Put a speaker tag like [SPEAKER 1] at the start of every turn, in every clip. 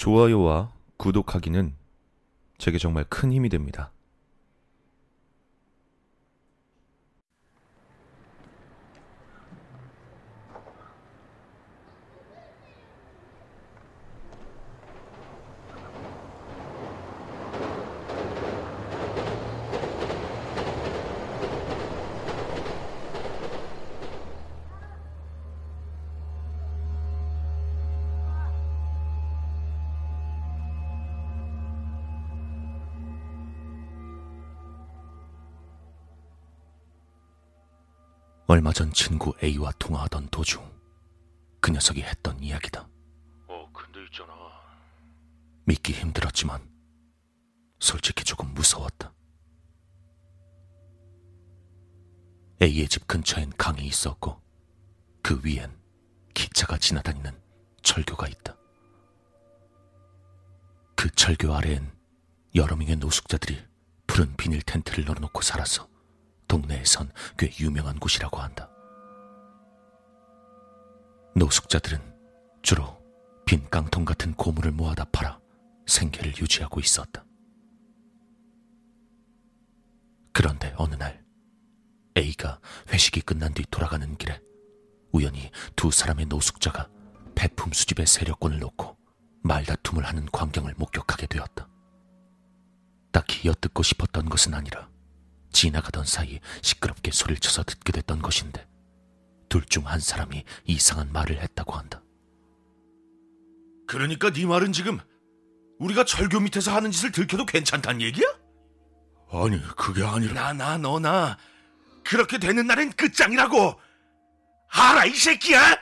[SPEAKER 1] 좋아요와 구독하기는 제게 정말 큰 힘이 됩니다.
[SPEAKER 2] 얼마 전 친구 A와 통화하던 도중 그 녀석이 했던 이야기다.
[SPEAKER 3] 어, 근데 있잖아.
[SPEAKER 2] 믿기 힘들었지만 솔직히 조금 무서웠다. A의 집 근처엔 강이 있었고 그 위엔 기차가 지나다니는 철교가 있다. 그 철교 아래엔 여러 명의 노숙자들이 푸른 비닐 텐트를 널어놓고 살아서 동네에선 꽤 유명한 곳이라고 한다. 노숙자들은 주로 빈 깡통 같은 고물을 모아다 팔아 생계를 유지하고 있었다. 그런데 어느 날 A가 회식이 끝난 뒤 돌아가는 길에 우연히 두 사람의 노숙자가 배품 수집의 세력권을 놓고 말다툼을 하는 광경을 목격하게 되었다. 딱히 엿듣고 싶었던 것은 아니라 지나가던 사이 시끄럽게 소리를 쳐서 듣게 됐던 것인데 둘 중 한 사람이 이상한 말을 했다고 한다.
[SPEAKER 3] 그러니까 네 말은 지금 우리가 철교 밑에서 하는 짓을 들켜도 괜찮단 얘기야?
[SPEAKER 4] 아니, 그게 아니라.
[SPEAKER 3] 나, 나, 너나 그렇게 되는 날엔 끝장이라고! 알아, 이 새끼야!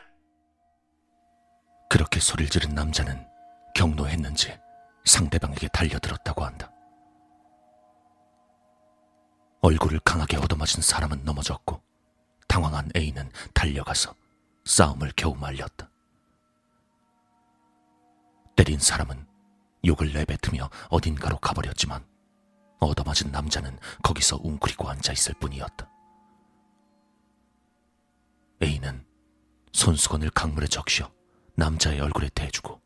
[SPEAKER 2] 그렇게 소리를 지른 남자는 경노했는지 상대방에게 달려들었다고 한다. 얼굴을 강하게 얻어맞은 사람은 넘어졌고 당황한 A는 달려가서 싸움을 겨우 말렸다. 때린 사람은 욕을 내뱉으며 어딘가로 가버렸지만 얻어맞은 남자는 거기서 웅크리고 앉아있을 뿐이었다. A는 손수건을 강물에 적셔 남자의 얼굴에 대주고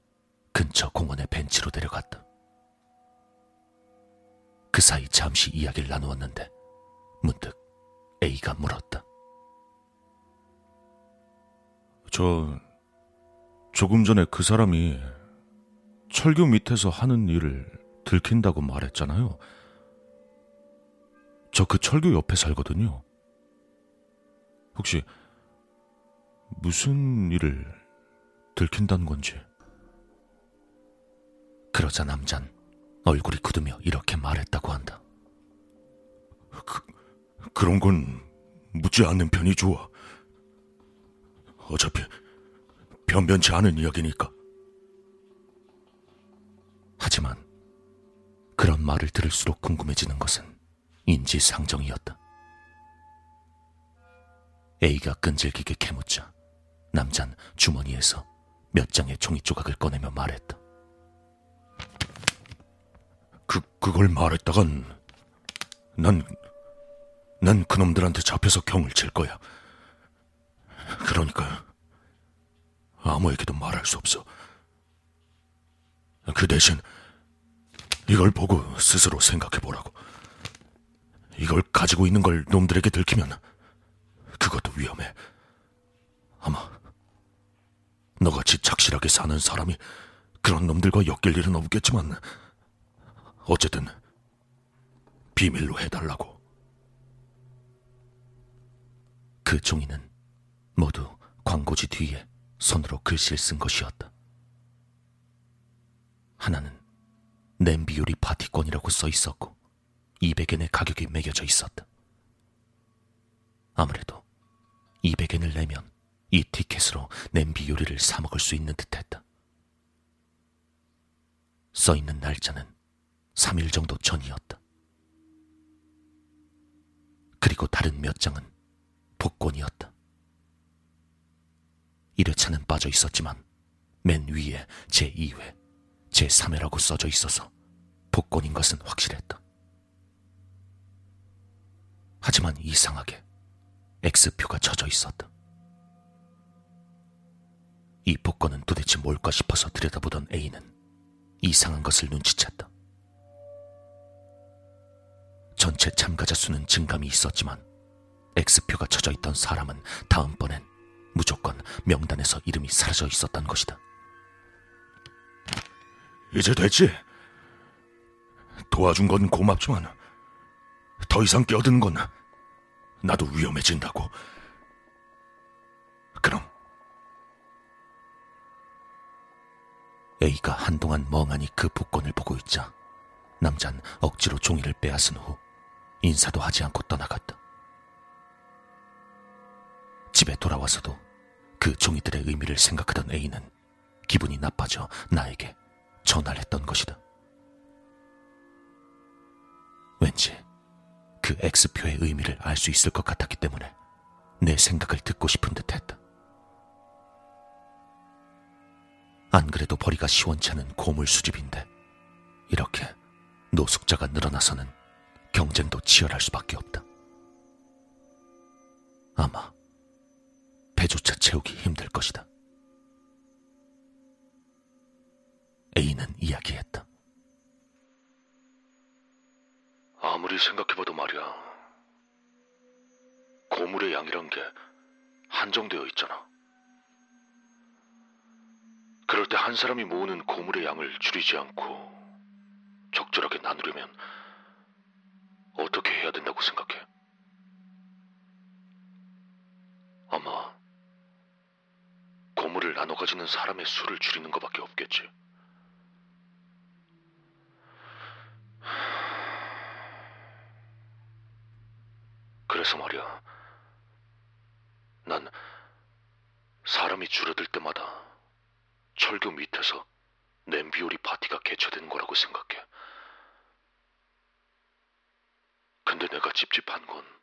[SPEAKER 2] 근처 공원의 벤치로 데려갔다. 그 사이 잠시 이야기를 나누었는데 문득 A가 물었다.
[SPEAKER 4] 저, 조금 전에 그 사람이 철교 밑에서 하는 일을 들킨다고 말했잖아요. 저 그 철교 옆에 살거든요. 혹시 무슨 일을 들킨다는 건지.
[SPEAKER 2] 그러자 남잔 얼굴이 굳으며 이렇게 말했다고 한다.
[SPEAKER 4] 그, 그런 건 묻지 않는 편이 좋아. 어차피 변변치 않은 이야기니까.
[SPEAKER 2] 하지만 그런 말을 들을수록 궁금해지는 것은 인지상정이었다. A가 끈질기게 캐묻자 남잔 주머니에서 몇 장의 종이 조각을 꺼내며 말했다.
[SPEAKER 4] 그, 그걸 말했다간 난, 난 그놈들한테 잡혀서 경을 칠 거야. 그러니까 아무에게도 말할 수 없어. 그 대신 이걸 보고 스스로 생각해 보라고. 이걸 가지고 있는 걸 놈들에게 들키면 그것도 위험해. 아마 너같이 착실하게 사는 사람이 그런 놈들과 엮일 일은 없겠지만 어쨌든 비밀로 해달라고.
[SPEAKER 2] 그 종이는 모두 광고지 뒤에 손으로 글씨를 쓴 것이었다. 하나는 냄비 요리 파티권이라고 써 있었고 200엔의 가격이 매겨져 있었다. 아무래도 200엔을 내면 이 티켓으로 냄비 요리를 사 먹을 수 있는 듯했다. 써 있는 날짜는 3일 정도 전이었다. 그리고 다른 몇 장은 복권이었다. 1회차는 빠져 있었지만 맨 위에 제2회, 제3회라고 써져 있어서 복권인 것은 확실했다. 하지만 이상하게 X표가 쳐져 있었다. 이 복권은 도대체 뭘까 싶어서 들여다보던 A는 이상한 것을 눈치챘다. 전체 참가자 수는 증감이 있었지만 X표가 쳐져 있던 사람은 다음번엔 무조건 명단에서 이름이 사라져 있었던 것이다.
[SPEAKER 3] 이제 됐지? 도와준 건 고맙지만 더 이상 끼어드는 건 나도 위험해진다고. 그럼
[SPEAKER 2] A가 한동안 멍하니 그 복권을 보고 있자 남잔 억지로 종이를 빼앗은 후 인사도 하지 않고 떠나갔다. 집에 돌아와서도 그 종이들의 의미를 생각하던 A는 기분이 나빠져 나에게 전화를 했던 것이다. 왠지 그 X표의 의미를 알 수 있을 것 같았기 때문에 내 생각을 듣고 싶은 듯 했다. 안 그래도 벌이가 시원치 않은 고물 수집인데 이렇게 노숙자가 늘어나서는 경쟁도 치열할 수밖에 없다. 아마 배조차 채우기 힘들 것이다. A는 이야기했다.
[SPEAKER 4] 아무리 생각해봐도 말이야. 고물의 양이란 게 한정되어 있잖아. 그럴 때 한 사람이 모으는 고물의 양을 줄이지 않고 적절하게 나누려면 어떻게 해야 된다고 생각해? 아마 고물을 나눠 가지는 사람의 수를 줄이는 것밖에 없겠지. 그래서 말이야. 난 사람이 줄어들 때마다 철교 밑에서 냄비요리 파티가 개최되는 거라고 생각해. 근데 내가 찝찝한 건